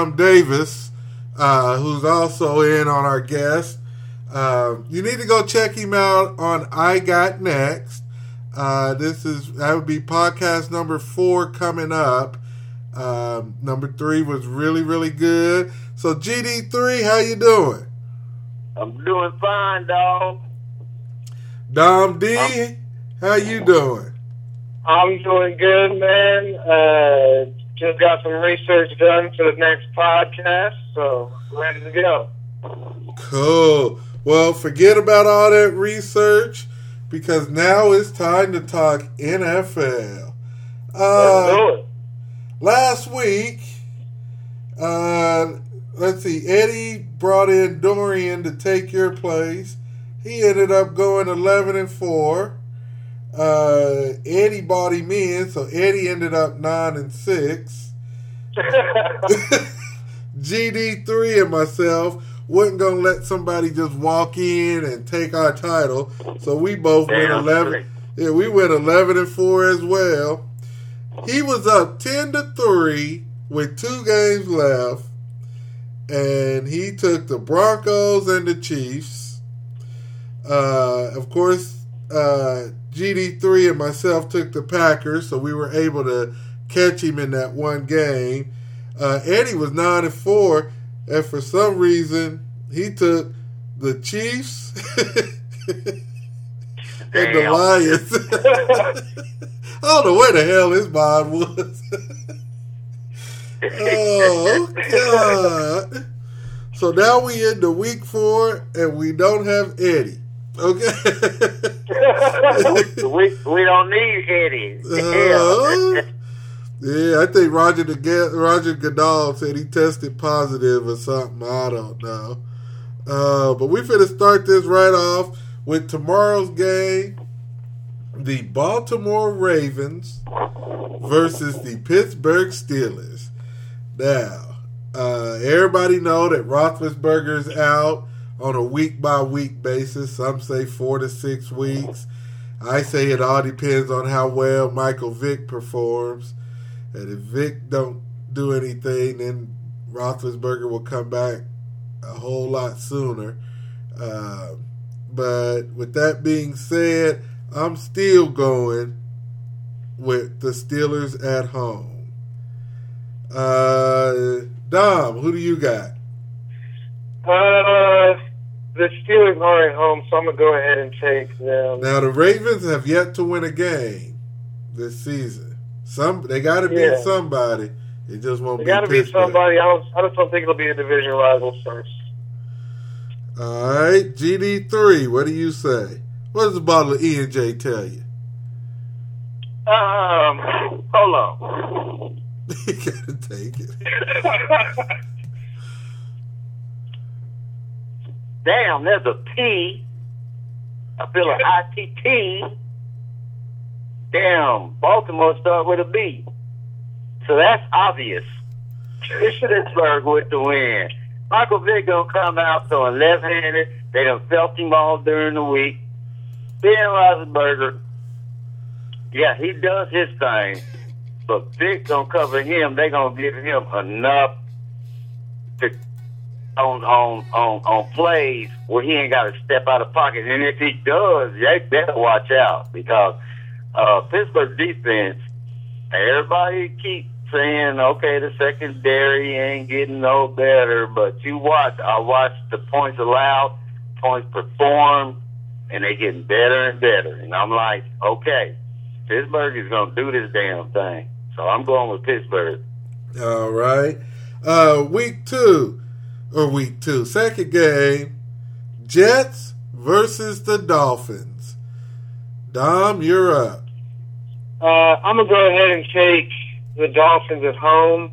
Dom Davis, uh, who's also in on our guest. Uh, you need to go check him out on I Got Next. Uh, this is that would be podcast number four coming up. Um, number three was really really good. So GD three, how you doing? I'm doing fine, dog. Dom D, I'm, how you doing? I'm doing good, man. Uh, just got some research done for the next podcast, so ready to go. Cool. Well, forget about all that research because now it's time to talk NFL. Uh, last week, uh, let's see, Eddie brought in Dorian to take your place. He ended up going 11 and 4. Uh, Eddie bought him in, so Eddie ended up 9 and 6. GD3 and myself wasn't gonna let somebody just walk in and take our title. So we both Damn went eleven. Yeah, we went eleven and four as well. He was up ten to three with two games left, and he took the Broncos and the Chiefs. Uh, of course, uh, GD3 and myself took the Packers, so we were able to catch him in that one game. Uh, Eddie was nine and four, and for some reason he took the Chiefs and the Lions. I don't know where the hell his mind was. oh God! So now we into week four, and we don't have Eddie. Okay. we we don't need Eddie. Uh, yeah, I think Roger the Roger Goodell said he tested positive or something. I don't know. Uh, but we finna start this right off with tomorrow's game: the Baltimore Ravens versus the Pittsburgh Steelers. Now, uh, everybody know that Roethlisberger's out on a week by week basis. Some say four to six weeks. I say it all depends on how well Michael Vick performs. And if Vick don't do anything, then Roethlisberger will come back a whole lot sooner. Uh, but with that being said, I'm still going with the Steelers at home. Uh, Dom, who do you got? Uh, the Steelers are at home, so I'm gonna go ahead and take them. Now the Ravens have yet to win a game this season. Some they got to beat yeah. somebody. It just won't. They got to beat somebody. I don't. I just don't think it'll be a division rival first. All right, GD three. What do you say? What does the bottle of E and J tell you? Um, hold on. you gotta take it. Damn, there's a P. I feel an I T T damn, Baltimore start with a B. So that's obvious. Pittsburgh with the win. Michael Vick gonna come out throwing left-handed. They done felt him all during the week. Ben Roethlisberger, yeah, he does his thing, but Vick gonna cover him. They gonna give him enough to on on on on plays where he ain't got to step out of pocket. And if he does, they better watch out because uh, Pittsburgh defense, everybody keep saying, okay, the secondary ain't getting no better, but you watch, I watch the points allowed, points performed, and they getting better and better. And I'm like, okay, Pittsburgh is to do this damn thing. So I'm going with Pittsburgh. All right. Uh, week two, or week two, second game, Jets versus the Dolphins. Dom, you're up. Uh, I'm gonna go ahead and take the Dolphins at home.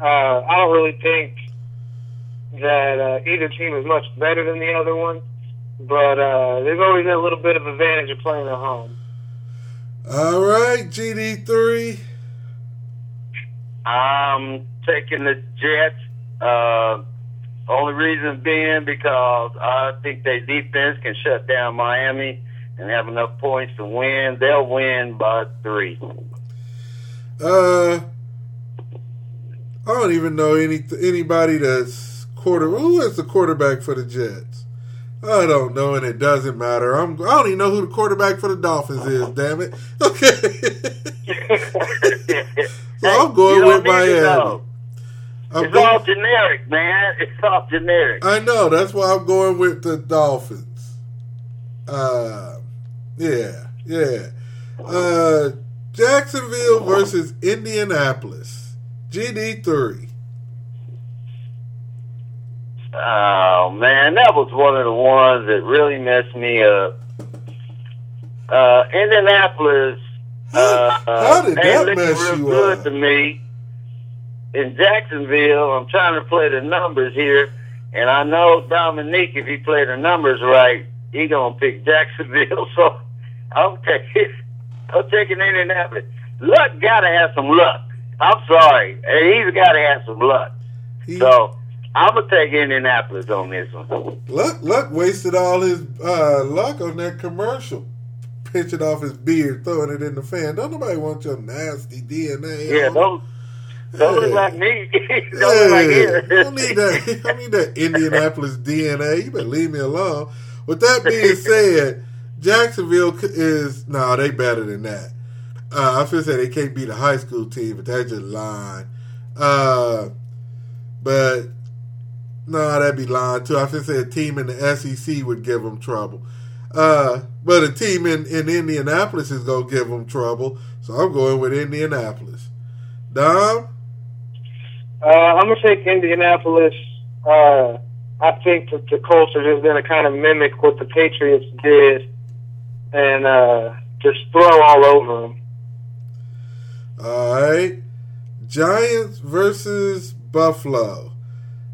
Uh, I don't really think that uh, either team is much better than the other one, but uh, they've always had a little bit of advantage of playing at home. All right, GD three. I'm taking the Jets. Only reason being because I think their defense can shut down Miami and have enough points to win. They'll win by three. Uh, I don't even know any anybody that's quarter. Who is the quarterback for the Jets? I don't know, and it doesn't matter. I'm. I don't even know who the quarterback for the Dolphins is. Damn it. Okay. so I'm going with Miami. I'm It's going- all generic, man. It's all generic. I know. That's why I'm going with the Dolphins. Uh, yeah, yeah. Uh, Jacksonville versus Indianapolis. GD three. Oh man, that was one of the ones that really messed me up. Uh, Indianapolis. Uh, How did that mess you good up? to me. In Jacksonville, I'm trying to play the numbers here, and I know Dominique, if he play the numbers right, he gonna pick Jacksonville. So I'm taking, I'm taking Indianapolis. Luck gotta have some luck. I'm sorry, he's gotta have some luck. He, So I'm gonna take Indianapolis on this one. Luck, Luck wasted all his uh, luck on that commercial. Pinching off his beard, throwing it in the fan. Don't nobody want your nasty DNA. Yeah, on. Don't look like me. don't look like him. don't need that. I need that Indianapolis DNA. You better leave me alone. With that being said, Jacksonville is no, they better than that. Uh, I gonna say they can't beat a high school team, but that's just lying. Uh, but no, that'd be lying too. I gonna say a team in the SEC would give them trouble. Uh, but a team in, in Indianapolis is gonna give them trouble. So I'm going with Indianapolis. Dom. Uh, I'm gonna take Indianapolis. Uh, I think that the Colts are just gonna kind of mimic what the Patriots did, and uh, just throw all over them. All right. Giants versus Buffalo.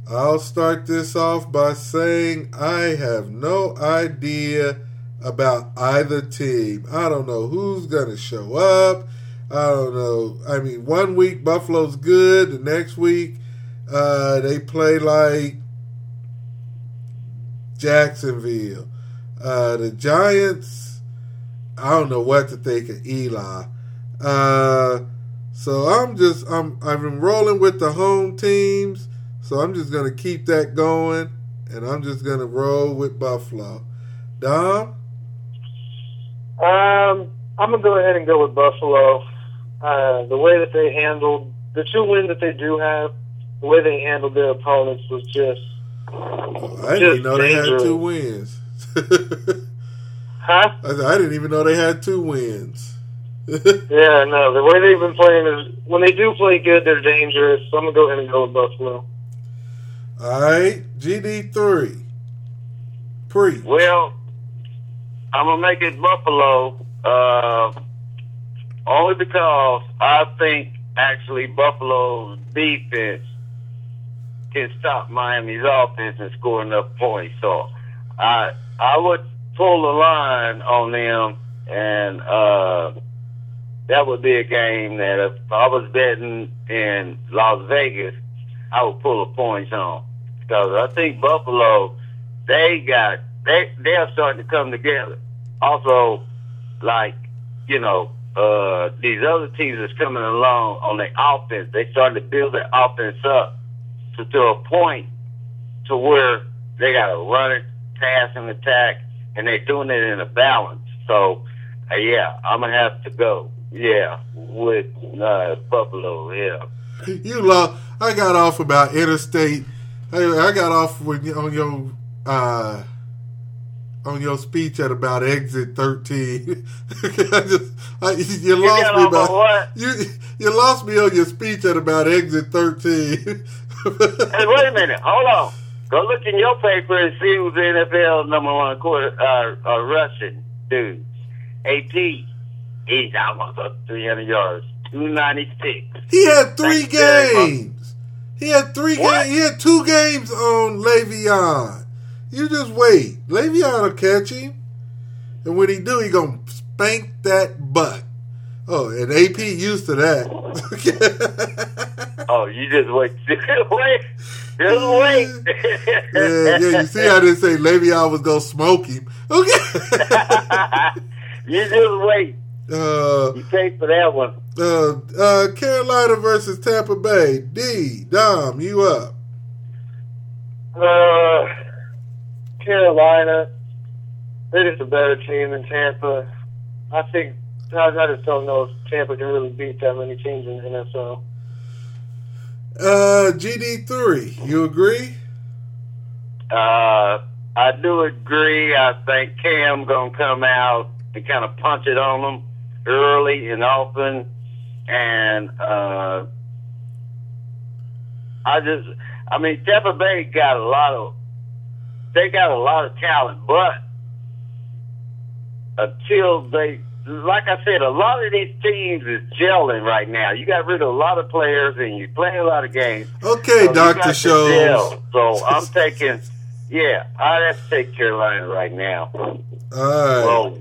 I'll start this off by saying I have no idea about either team. I don't know who's going to show up. I don't know. I mean, one week Buffalo's good, the next week uh, they play like Jacksonville. Uh, the Giants, I don't know what to think of Eli. Uh, so I'm just I'm I've been rolling with the home teams, so I'm just gonna keep that going, and I'm just gonna roll with Buffalo. Dom, Um, I'm gonna go ahead and go with Buffalo. Uh, the way that they handled the two wins that they do have, the way they handled their opponents was just, I didn't even know they had two wins. huh? I, I didn't even know they had two wins. Yeah, no. The way they've been playing is when they do play good, they're dangerous. So I'm gonna go ahead and go with Buffalo. All right, GD three, pre. Well, I'm gonna make it Buffalo, uh, only because I think actually Buffalo's defense can stop Miami's offense and score enough points. So I I would pull the line on them, and uh, that would be a game that if I was betting in Las Vegas, I would pull the points on because I think Buffalo they got they they are starting to come together. Also, like you know, uh, these other teams that's coming along on their offense, they starting to build their offense up to to a point to where they got to run it, pass, and attack, and they're doing it in a balance. So, uh, yeah, I'm gonna have to go. Yeah, with uh, Buffalo. Yeah. You lost. I got off about interstate. I, I got off you- on your uh, on your speech at about exit thirteen. I just I, you lost me on about you. You lost me on your speech at about exit thirteen. Hey, wait a minute. Hold on. Go look in your paper and see who's the NFL number one quarter uh, uh, rushing dude. AP. He's almost up 300 yards. 296. He had three Thank you very much. games. He had three games. He had two games on Le'Veon. You just wait. Le'Veon will catch him, and when he do, he gonna spank that butt. Oh, and AP used to that. Oh, you just wait. wait. Just wait. yeah, yeah. You see, I didn't say Le'Veon was gonna smoke him. Okay. you just wait. uh, You pay for that one. uh, uh, Carolina versus Tampa Bay. D. Dom, you up? Uh, Carolina, they're just a better team than Tampa. I think I, I just don't know if Tampa can really beat that many teams in the NFL. Uh, GD three. You agree? Uh, I do agree. I think Cam gonna come out and kind of punch it on them early and often, and uh, I just, I mean, Tampa Bay got a lot of, they got a lot of talent, but until they, like I said, a lot of these teams is gelling right now. You got rid of a lot of players and you're playing a lot of games. Okay, So Doctor to Shows. So I'm taking, yeah, I'd have to take Carolina right now. All right. Well,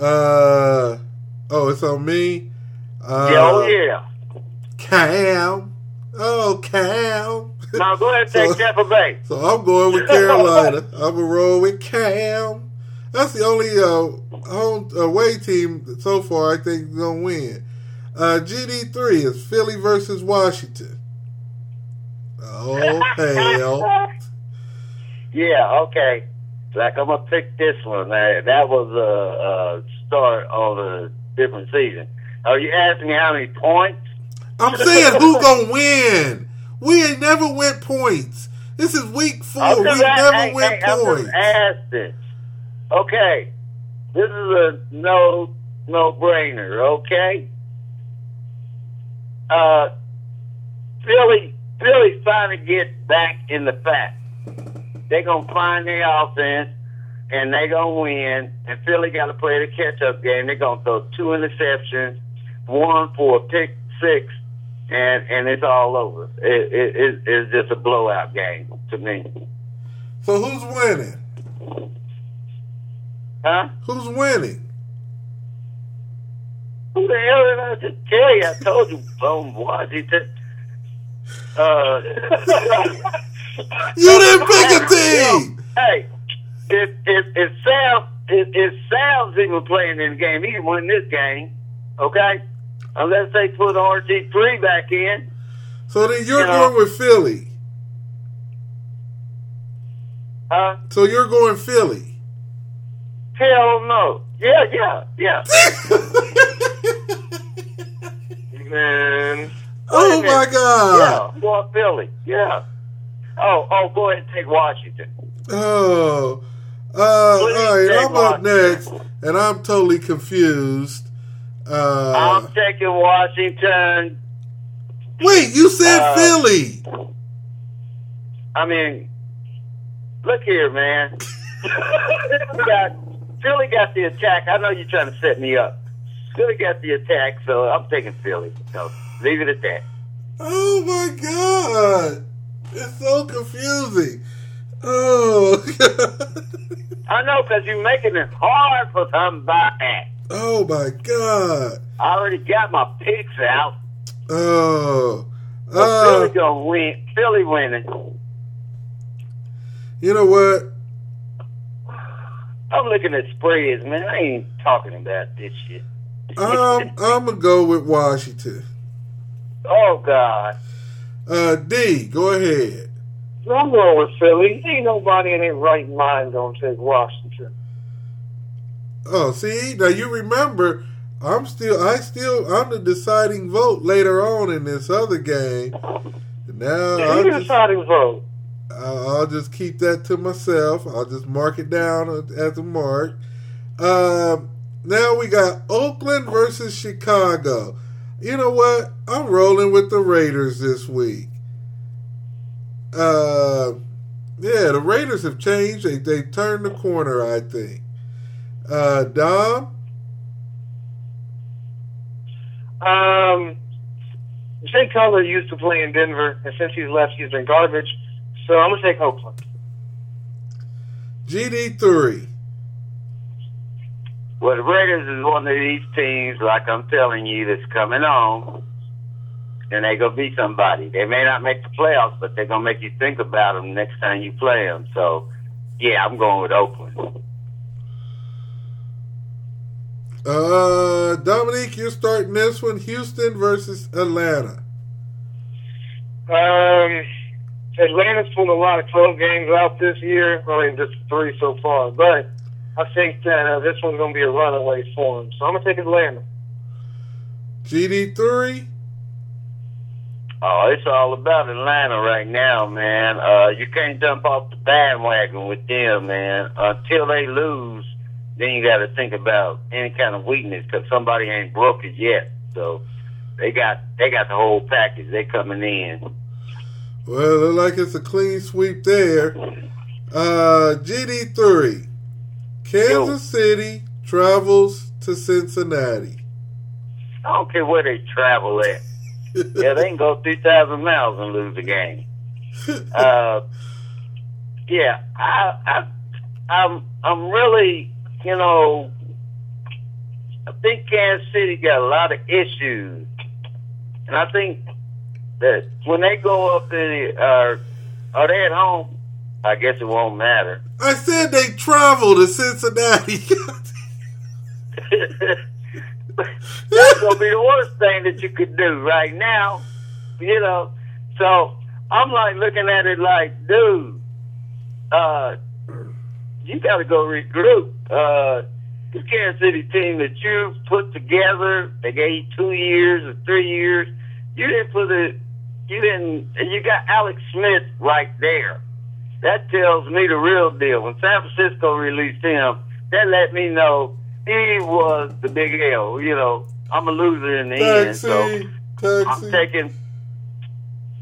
Uh, oh, it's on me. Uh, yeah, oh yeah. Cam. Oh, Cam. Now go ahead and take So- Tampa Bay. So I'm going with Carolina. I'm gonna roll with Cam. That's the only uh, home away team so far I think is gonna win. Uh, GD three is Philly versus Washington. Oh hell! Yeah, okay. Like I'm gonna pick this one. That, that was a, a start of a different season. Are you asking me how many points? I'm saying who gonna win? We ain't never win points. This is week 4 I'm We never win hey, I'm points. just asking. Okay, this is a no no brainer. Okay. Uh, Philly Philly's trying to get back in the pack. They're gonna find their offense and they're gonna win. And Philly got to play the catch up game. They're gonna throw two interceptions, one for a pick six, and and it's all over. It, it, it, it's just a blowout game to me. So who's winning? Huh? Who's winning? Who the hell did I just tell you? I told you, um, Washington. Uh, You didn't pick a team. hey, if if if Sam if, if Sam's even playing in the game, he can win this game. Okay, unless they put RG three back in. So then you're You know- going with Philly. Huh? So you're going Philly. Hell no. Yeah, yeah, yeah. Man. oh my. God. Yeah, for Philly. Yeah. Oh, oh, go ahead and take Washington. Oh. Uh, all right, I'm up next, and I'm totally confused. Uh, I'm taking Washington. wait, you said uh, Philly. I mean, look here, man. Philly got Philly got the attack. I know you're trying to set me up. Philly got the attack, so I'm taking Philly. So leave it at that. Oh my God. It's so confusing. Oh. I know because you're making it hard for somebody. Oh my God. I already got my picks out. Oh. Uh, Philly gonna win. Philly winning. you know what? I'm looking at spreads, man. I ain't talking about this shit. Um, I'm gonna go with Washington. oh God. Uh, D, go ahead. I'm going with Philly. Ain't nobody in their right mind gonna take Washington. Oh, see, now you remember, I'm still, I still, I'm the deciding vote later on in this other game. Now Yeah, you just, deciding vote. I'll I'll just keep that to myself. I'll just mark it down as a mark. Um, now we got Oakland versus Chicago. You know what? I'm rolling with the Raiders this week. Uh, yeah, the Raiders have changed. They they turned the corner. I think. Uh, Dom. Um, Jay Cutler used to play in Denver, and since he's left, he's been garbage. So I'm gonna take Oakland. GD three. Well, the Raiders is one of these teams, like I'm telling you, that's coming on. then they gonna be somebody. They may not make the playoffs, but they're gonna make you think about them next time you play them. So, yeah, I'm going with Oakland. Uh, Dominique, you're starting this one: Houston versus Atlanta. Um, Atlanta's pulled a lot of close games out this year. I mean, just three so far, but I think that uh, this one's going to be a runaway for them. So I'm going to take Atlanta. GD three. Oh, it's all about Atlanta right now, man. Uh, you can't jump off the bandwagon with them, man. Until they lose, then you got to think about any kind of weakness because somebody ain't broke it yet. So they got they got the whole package. They coming in. Well, look like it's a clean sweep there. Uh, GD three. Kansas Yo. City travels to Cincinnati. I don't care where they travel at. yeah, they can go 3,000 miles and lose the game. Uh, yeah, I, I, I'm, I'm really, you know, I think Kansas City got a lot of issues, and I think that when they go up in, uh, are they at home? I guess it won't matter. I said they travel to Cincinnati. That's gonna be the worst thing that you could do right now. You know. So I'm like looking at it like, dude, uh, you gotta go regroup. Uh the Kansas City team that you put together, they gave two years or three years. You didn't put it you didn't and you got Alex Smith right there. That tells me the real deal. When San Francisco released him, that let me know he was the big L. You know, I'm a loser in the end. So taxi, taxi. I'm taking.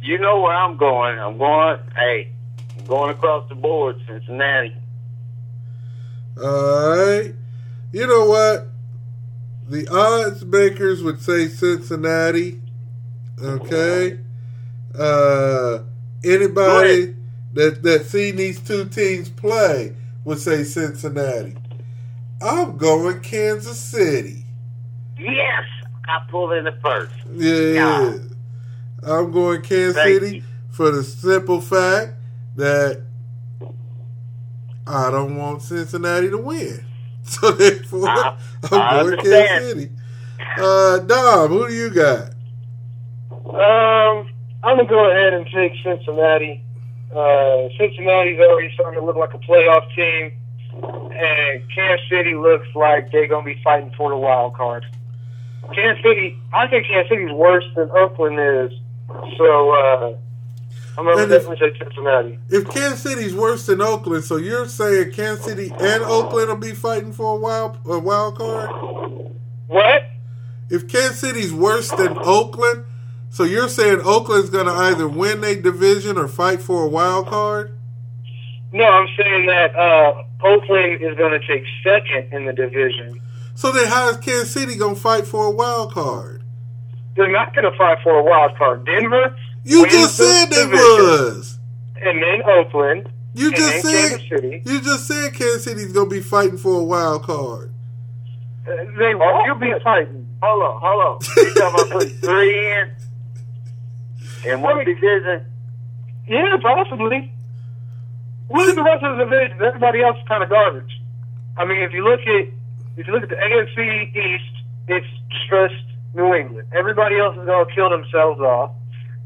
You know where I'm going. I'm going. Hey, I'm going across the board, Cincinnati. All right. You know what? The odds makers would say Cincinnati. Okay. Uh, anybody that that seen these two teams play would say Cincinnati. I'm going Kansas City. Yes, I pulled in the first. Yeah. I'm going Kansas Thank City you. for the simple fact that I don't want Cincinnati to win. So therefore, I- I'm going understand. Kansas City. Uh, Dom, who do you got? Um, I'm gonna go ahead and take Cincinnati. Uh, Cincinnati's already starting to look like a playoff team, and Kansas City looks like they're gonna be fighting for the wild card. Kansas City, I think Kansas City's worse than Oakland is, so uh, I'm gonna And if- definitely take Cincinnati. If Kansas City's worse than Oakland, so you're saying Kansas City and Oakland will be fighting for a wild a wild card? What? If Kansas City's worse than Oakland, so you're saying Oakland's going to either win a division or fight for a wild card? No, I'm saying that uh, Oakland is going to take second in the division. So then how is Kansas City going to fight for a wild card? They're not going to fight for a wild card. Denver. You wins just said they division, was. And then Oakland. You and just then said Kansas City. you just said Kansas City's going to be fighting for a wild card. Uh, they you'll be fighting. Hold on, hold on. You talking about putting three in? In one division? Yeah, possibly. Look at the rest of the division. Everybody else is kind of garbage. I mean, if you look at if you look at the AFC East, it's just New England. Everybody else is going to kill themselves off.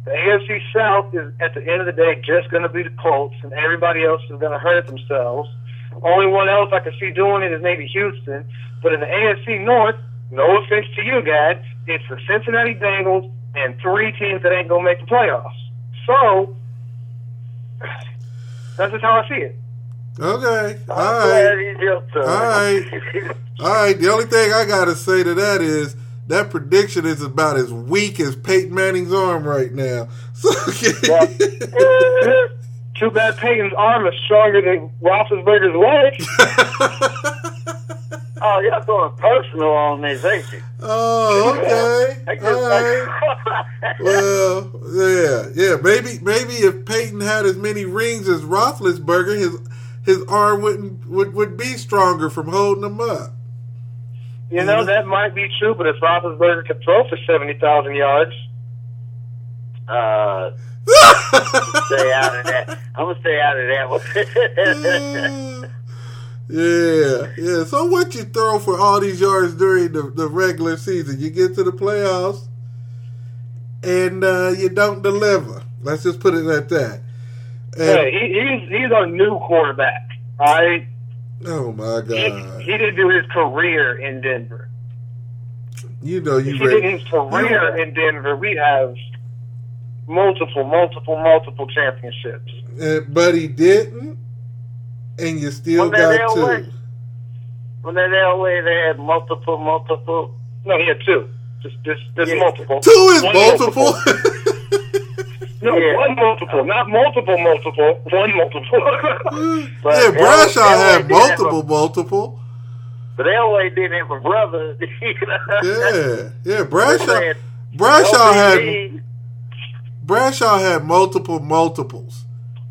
The AFC South is, at the end of the day, just going to be the Colts, and everybody else is going to hurt themselves. Only one else I can see doing it is maybe Houston. But in the AFC North, no offense to you guys, it's the Cincinnati Bengals and three teams that ain't going to make the playoffs. So, that's just how I see it. Okay. All right. All right. All right. The only thing I got to say to that is that prediction is about as weak as Peyton Manning's arm right now. So, Too bad Peyton's arm is stronger than Roethlisberger's leg. oh, y'all going personal on this, ain't you? oh, okay. I All right. Well, yeah, yeah. Maybe, maybe if Peyton had as many rings as Roethlisberger, his his arm wouldn't would, would be stronger from holding him up. You know, that might be true, but if Roethlisberger could throw for 70,000 yards, Uh, stay out of that. I'm gonna stay out of that one. yeah, yeah. So what you throw for all these yards during the, the regular season? You get to the playoffs and uh, you don't deliver. Let's just put it at that. And, Hey, he, he's he's a new quarterback. All right, oh my God! he didn't do his career in Denver. You know If you he did his career in Denver, we have multiple, multiple, multiple championships. Uh, but he didn't, and you still Well, got Elway- two. when they Elway, they had multiple, multiple. No, he had two. Just, just, just Yeah. multiple. Two is One multiple. No, Yeah. one multiple, not multiple, multiple. One multiple. But yeah, Bradshaw had did have a- multiple, multiple. But Elway didn't have a brother. you know? Yeah, yeah. Bradshaw, Bradshaw had Bradshaw had multiple multiples.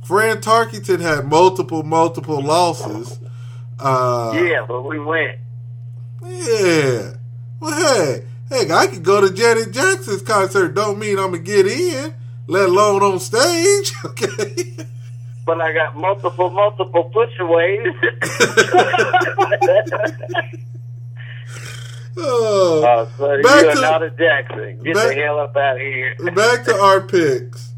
Fran Tarkenton had multiple multiple losses. Uh, Yeah, but we went. yeah. Well, hey, hey, I could go to Janet Jackson's concert. Don't mean I'm gonna get in, let alone on stage. Okay. But I got multiple, multiple pushaways. oh. uh, so Back you are to- not a Jackson. Get back- the hell up out of here. Back to our picks.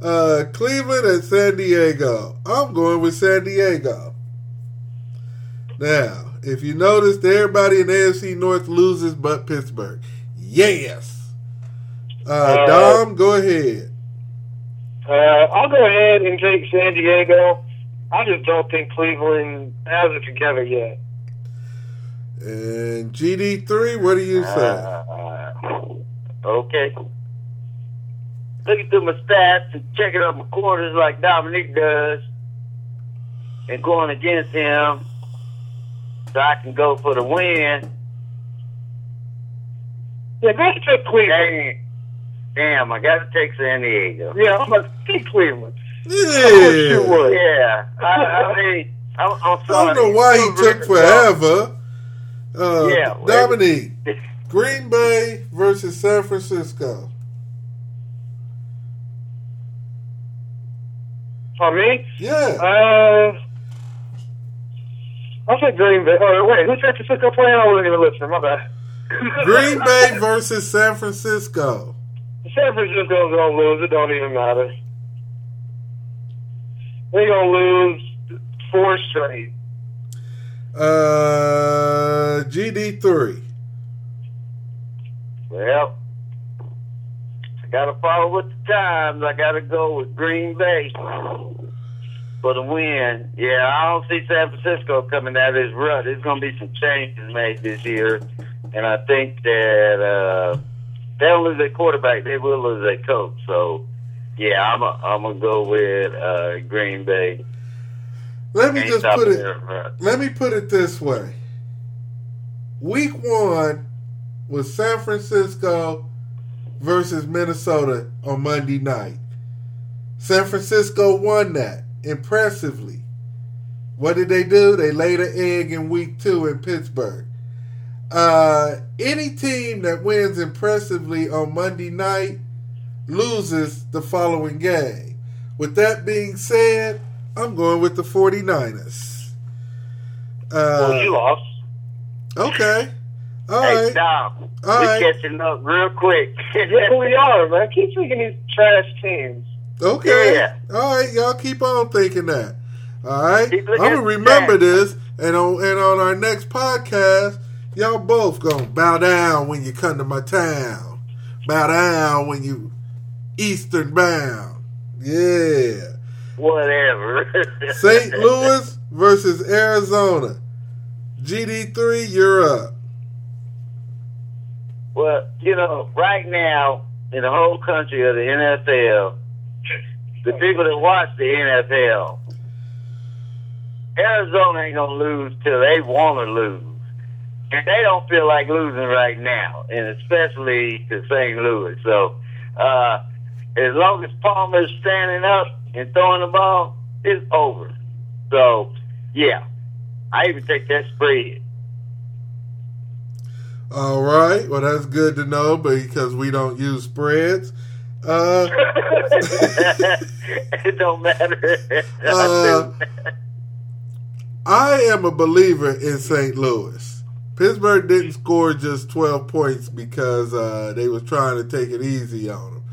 Uh, Cleveland and San Diego. I'm going with San Diego. Now, if you noticed, everybody in AFC North loses but Pittsburgh. Yes. Uh, Uh, Dom, go ahead. Uh, I'll go ahead and take San Diego. I just don't think Cleveland has it together yet. And GD3, what do you say? Uh, okay. Looking through my stats and checking up my quarters like Dominique does, and going against him, so I can go for the win. Yeah, go ahead and take Cleveland. Damn, damn I got to take San Diego. Yeah, I'm going to take Cleveland. yeah. you would. Yeah, I, I mean, I'm, I'm I don't know why he took forever. Uh, Yeah, Dominique, Green Bay versus San Francisco. For me, Yeah. uh, I'll take Green Bay. Oh, wait, who's San Francisco playing? I wasn't even listening. My bad. Green Bay versus San Francisco. San Francisco's gonna lose. It don't even matter. They're gonna lose four straight. Uh, GD3. Well, I got to follow with the times. I got to go with Green Bay for the win. Yeah, I don't see San Francisco coming out of this rut. There's going to be some changes made this year, and I think that uh, they don't lose their quarterback. They will lose their coach. So, yeah, I'm a, I'm gonna go with uh, Green Bay. Let me just put it. their rut. Let me put it this way. Week one was San Francisco versus Minnesota on Monday night. San Francisco won that impressively. What did they do? They laid an egg in week two in Pittsburgh. Uh, any team that wins impressively on Monday night loses the following game. With that being said, I'm going with the 49ers. Uh, well, you lost. Okay. All Hey, right. Dom, All we right. catching up real quick. Yeah, we are, man. Keep taking these trash teams. Okay. Yeah. All right. Y'all keep on thinking that. All right. I'm gonna remember this, and on and on our next podcast, y'all both gonna bow down when you come to my town. Bow down when you eastern bound. Yeah. Whatever. St. Louis versus Arizona. GD3, you're up. Well, you know, right now in the whole country of the NFL, the people that watch the NFL, Arizona ain't gonna lose till they want to lose, and they don't feel like losing right now, and especially to St. Louis. So, uh, as long as Palmer's standing up and throwing the ball, it's over. So, yeah, I even take that spread. All right. Well, that's good to know because we don't use spreads. Uh, it don't matter. Uh, I am a believer in St. Louis. Pittsburgh didn't score just 12 points because uh, they was trying to take it easy on them.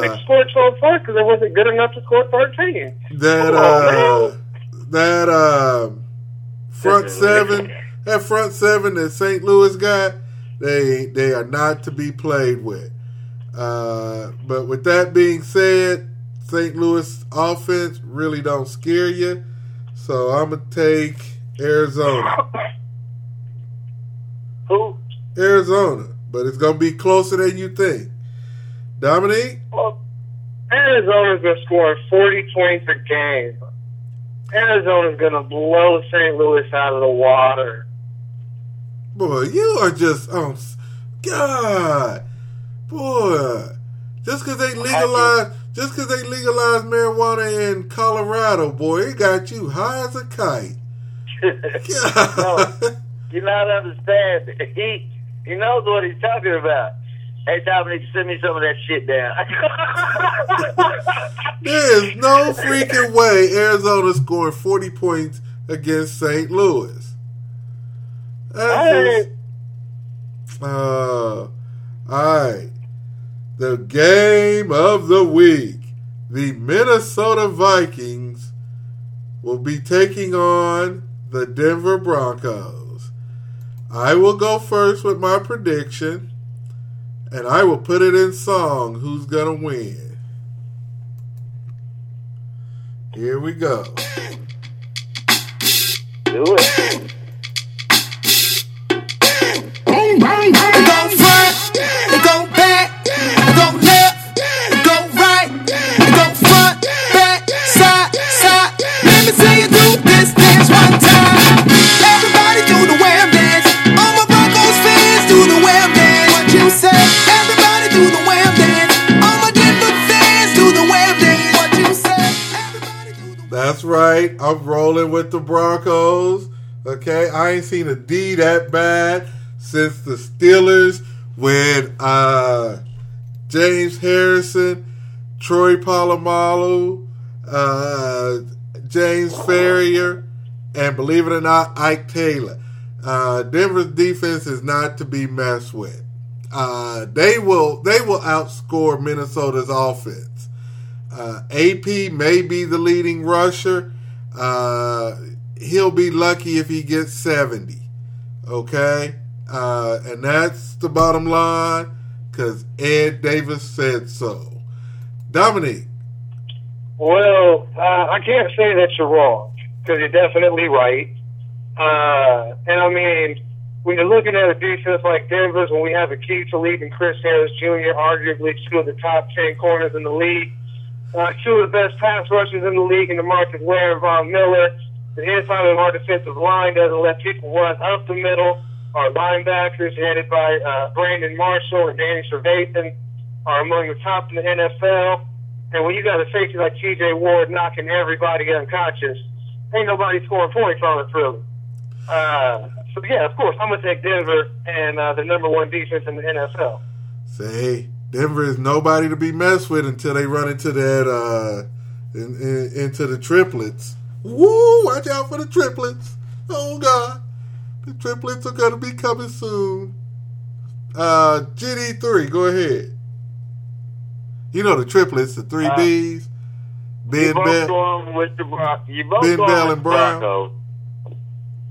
they Uh, scored 12 points because it wasn't good enough to score 13. that Come uh, that uh, front seven, that front seven that St. Louis got, they they are not to be played with. Uh, but with that being said, St. Louis offense really don't scare you. So I'm gonna take Arizona. Arizona, but it's gonna be closer than you think. Dominique, Well, Arizona's going to score 40 points a game. Arizona's going to blow St. Louis out of the water. boy, you are just oh, on. God, boy, just because they legalized, just because they legalized marijuana in Colorado, boy, it got you high as a kite. no, God. you not understand. He he knows what he's talking about. Hey, Dominic, send me some of that shit down. There is no freaking way Arizona scored 40 points against St. Louis. That's Hey. just- uh, all right. The game of the week. The Minnesota Vikings will be taking on the Denver Broncos. I will go first with my prediction, and I will put it in song who's going to win. Here we go. Do it. Boom, boom, boom. I'm rolling with the Broncos. Okay, I ain't seen a D that bad since the Steelers when uh, James Harrison, Troy Polamalu, uh, James Farrior, and believe it or not, Ike Taylor. Uh, Denver's defense is not to be messed with. Uh, they will they will outscore Minnesota's offense. Uh, AP may be the leading rusher. Uh, he'll be lucky if he gets 70. Okay? Uh, and that's the bottom line because Ed Davis said so. Dominique, Well, uh, I can't say that you're wrong because you're definitely right. Uh, and I mean, when you're looking at a defense like Denver's, when we have Aqib Talib Chris Harris Jr., arguably two of the top ten corners in the league, uh, two of the best pass rushers in the league in DeMarcus Ware Von Miller. The inside of our defensive line doesn't let people run up the middle. Our linebackers, headed by uh, Brandon Marshall and Danny Trevathan, are among the top in the NFL. And when you got a safety like T.J. Ward knocking everybody unconscious, ain't nobody scoring points on us really. Uh, so yeah, of course, I'm gonna take Denver and uh, the number one defense in the NFL. say Denver is nobody to be messed with until they run into that uh, in, in, into the triplets. Woo! Watch out for the triplets. Oh God, the triplets are gonna be coming soon. Uh, GD three, go ahead. You know the triplets, the three Uh, Bs. Ben you both Bell. with the Bron- You both Ben Bell and Brown. Broncos.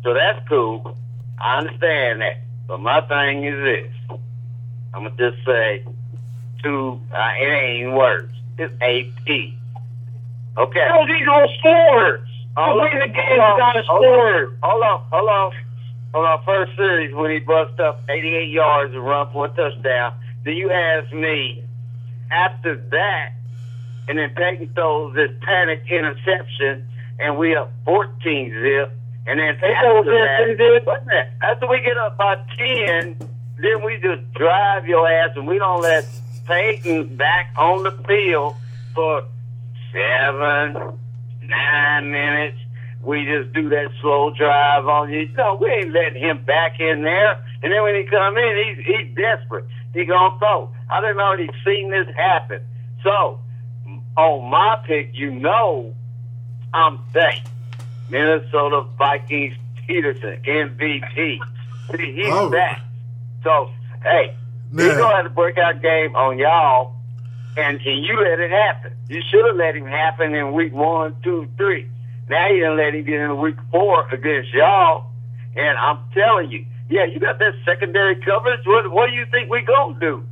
So that's cool. I understand that. But my thing is this. I'm gonna just say two. Uh, it ain't words. It's AP. Okay. Hell, these all scores. Hold The on, way the game hold got to on, score. Hold on, hold on. On. First series when he bust up 88 yards and run for a touchdown. Then you ask me after that, and then Peyton throws this panic interception, and we up 14 zip. And then They after that, and did? wait a minute. after we get up by 10, then we just drive your ass, and we don't let Peyton back on the field for seven, nine minutes. We just do that slow drive on you. No, we ain't letting him back in there. And then when he come in, he's he's desperate. He gonna throw. I done already seen this happen. So, on my pick, you know, I'm saying Minnesota Vikings Peterson MVP. See, he's Oh. back. So, hey, he's Now- gonna have to break out game on y'all, and, and you let it happen. You should have let him happen in week one, two, three. Now you didn't let him get in week four against y'all, and I'm telling you, yeah, you got that secondary coverage. What, what do you think we gonna do?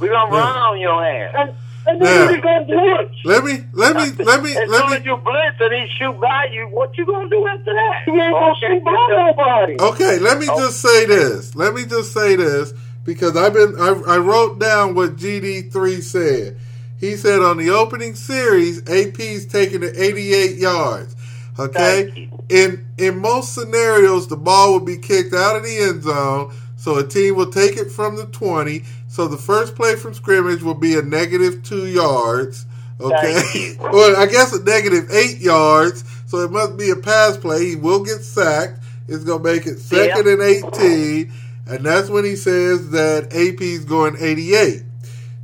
We gonna Yeah. run on your ass. And, and then Now- what are you going to do? Let me let me let me as let soon me as you blitz and he shoot by you, what you gonna do after that? You ain't going to shoot by nobody. Okay, let me oh. just say this. Let me just say this because I've been I, I wrote down what GD3 said. He said on the opening series, AP's taking it 88 yards. Okay? In in most scenarios, the ball will be kicked out of the end zone, so a team will take it from the 20. So the first play from scrimmage will be a negative 2 yards. Okay? Well, I guess a negative 8 yards. So it must be a pass play. He will get sacked. It's going to make it second and 18. And that's when he says that AP's going 88.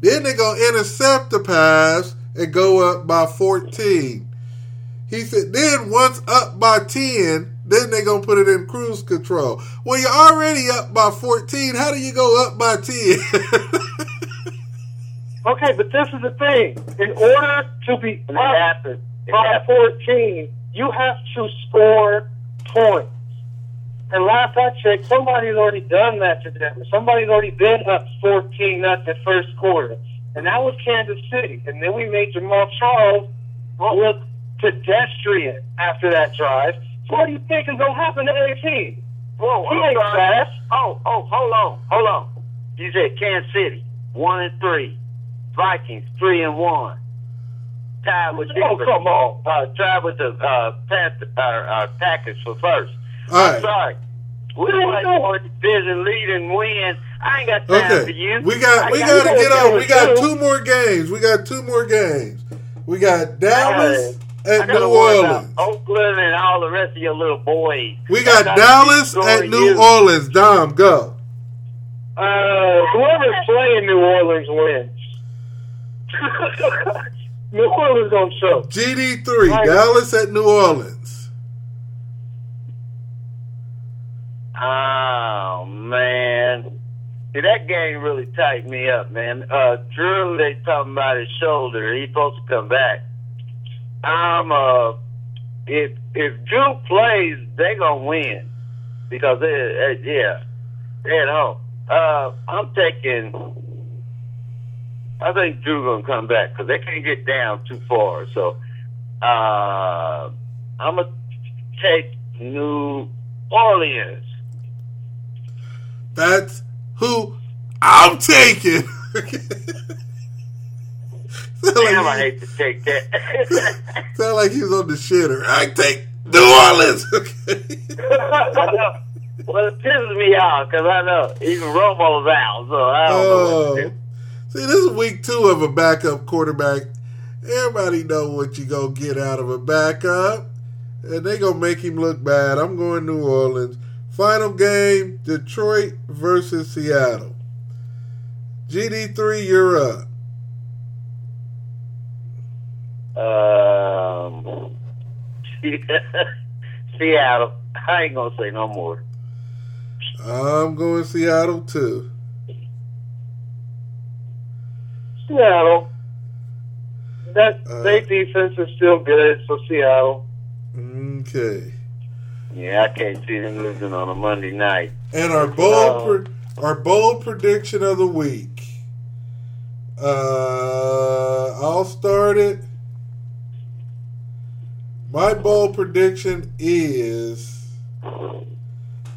Then they're going to intercept the pass and go up by 14. He said, then once up by 10, then they're going to put it in cruise control. Well, you're already up by 14. How do you go up by 10? Okay, but this is the thing. In order to be And it up by 14, you have to score points. And last I checked, somebody's already done that to them. Somebody's already been up 14 nothing the first quarter. And that was Kansas City. And then we made Jamaal Charles look pedestrian after that drive. So what do you think is going to happen to AP? Whoa, He I'm ain't fast. Oh, oh, hold on, hold on. You said Kansas City, one and three. Vikings, three and one. Tied with Oh, Denver. come on. Uh, tied with the uh, Panther, uh, uh, Packers for first. All I'm sorry. We want to division lead and win. I ain't got time for you. We got we got got to get on. We got two more games. We got two more games. We got Dallas at New Orleans. Oakland and all the rest of your little boys. We got gotta Dallas at New you. Orleans. Dom, go. Uh, whoever's playing New Orleans wins. New Orleans gonna choke. GD3, Right. Dallas at New Orleans. Oh man. See that game really tightened me up, man. Uh Drew they talking about his shoulder. He's supposed to come back. I'm uh if if Drew plays, they gonna win. Because they uh, yeah. They at home. Uh I'm taking I think Drew gonna come back because they can't get down too far. So uh I'm gonna take New Orleans. That's who I'm taking. sound, Damn, I hate to take that. sound like he's on the shitter. I take New Orleans. Okay. Well, it pisses me off because I know even Romo's out, so I don't know Oh, do. see, this is week two of a backup quarterback. Everybody know what you gonna get out of a backup, and they gonna make him look bad. I'm going New Orleans. Final game: Detroit versus Seattle. GD3, you're up. Um, Seattle. I ain't gonna say no more. I'm going Seattle too. Seattle. That Uh, their defense is still good, so Seattle. Okay. Yeah, I can't see them losing on a Monday night. And our bold, pre- our bold prediction of the week. Uh, I'll start it. My bold prediction is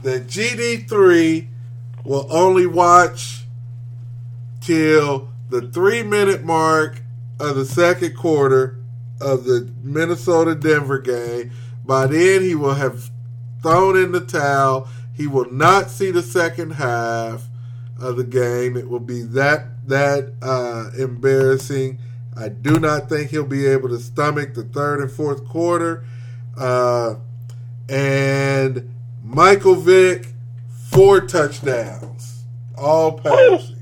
that GD3 will only watch till the three minute mark of the second quarter of the Minnesota Denver game. By then, he will have thrown in the towel. He will not see the second half of the game. It will be that that uh, embarrassing. I do not think he'll be able to stomach the third and fourth quarter. Uh, and Michael Vick, four touchdowns, all passing.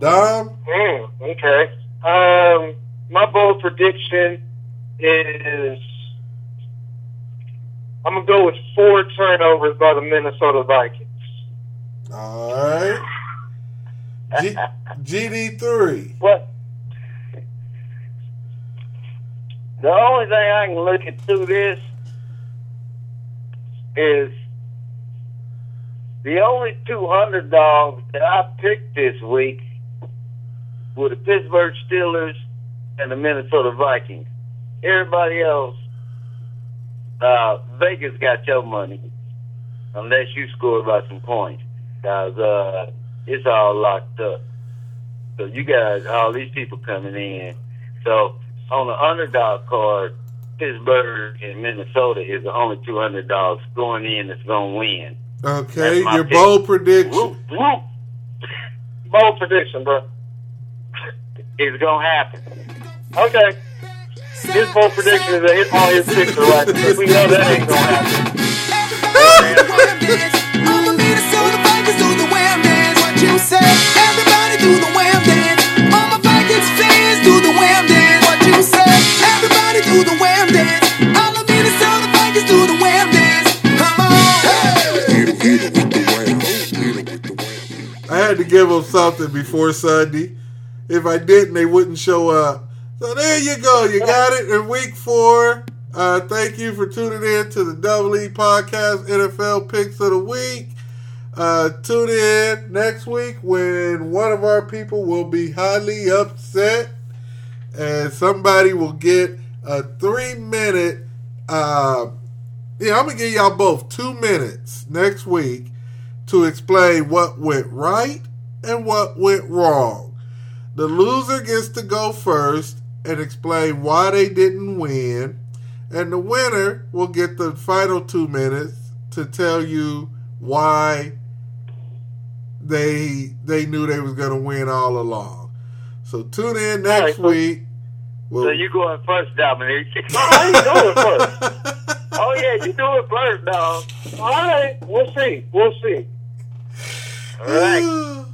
Dom? Mm, okay. Um, my bold prediction is I'm gonna go with four turnovers by the Minnesota Vikings. All right. G- GD3. What? The only thing I can look at through this is the only two underdogs that I picked this week were the Pittsburgh Steelers and the Minnesota Vikings. Everybody else, uh, Vegas got your money, unless you scored by some points, because uh, it's all locked up. So you guys, all these people coming in. So on the underdog card, Pittsburgh and Minnesota is the only two underdogs going in that's going to win. Okay, your pick. bold prediction. Whoop, whoop. Bold prediction, bro. It's going to happen. Okay. His bold prediction is that hit all his picks are right. because We know that ain't gonna happen. All the Minnesota Vikings do the wham dance. What you say? Everybody do the wham dance. All my Vikings fans do the wham dance. What you say? Everybody do the wham dance. All the Minnesota Vikings do the wham dance. Come on. I had to give them something before Sunday. If I didn't, they wouldn't show up. So there you go. You got it in week four. Uh, thank you for tuning in to the Double E Podcast NFL Picks of the Week. Uh, tune in next week when one of our people will be highly upset and somebody will get a three minute. Uh, yeah, I'm going to give y'all both two minutes next week to explain what went right and what went wrong. The loser gets to go first and explain why they didn't win, and the winner will get the final two minutes to tell you why they they knew they was gonna win all along. So tune in next right, so- week. We'll- So you going first, Dominic. How oh, you doing first? oh, yeah, you do it first, dog. All right, we'll see. We'll see. All right.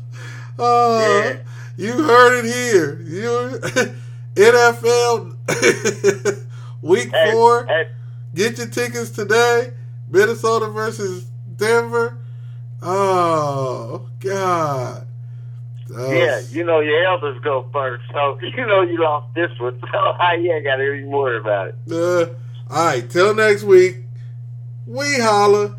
oh, Yeah. you heard it here. You NFL week Hey, four. hey, Get your tickets today. Minnesota versus Denver. Oh God. Oh, Yeah, you know your elders go first, so you know you lost this one. So I ain't got to even worry about it. uh, all right. Till next week. We holla.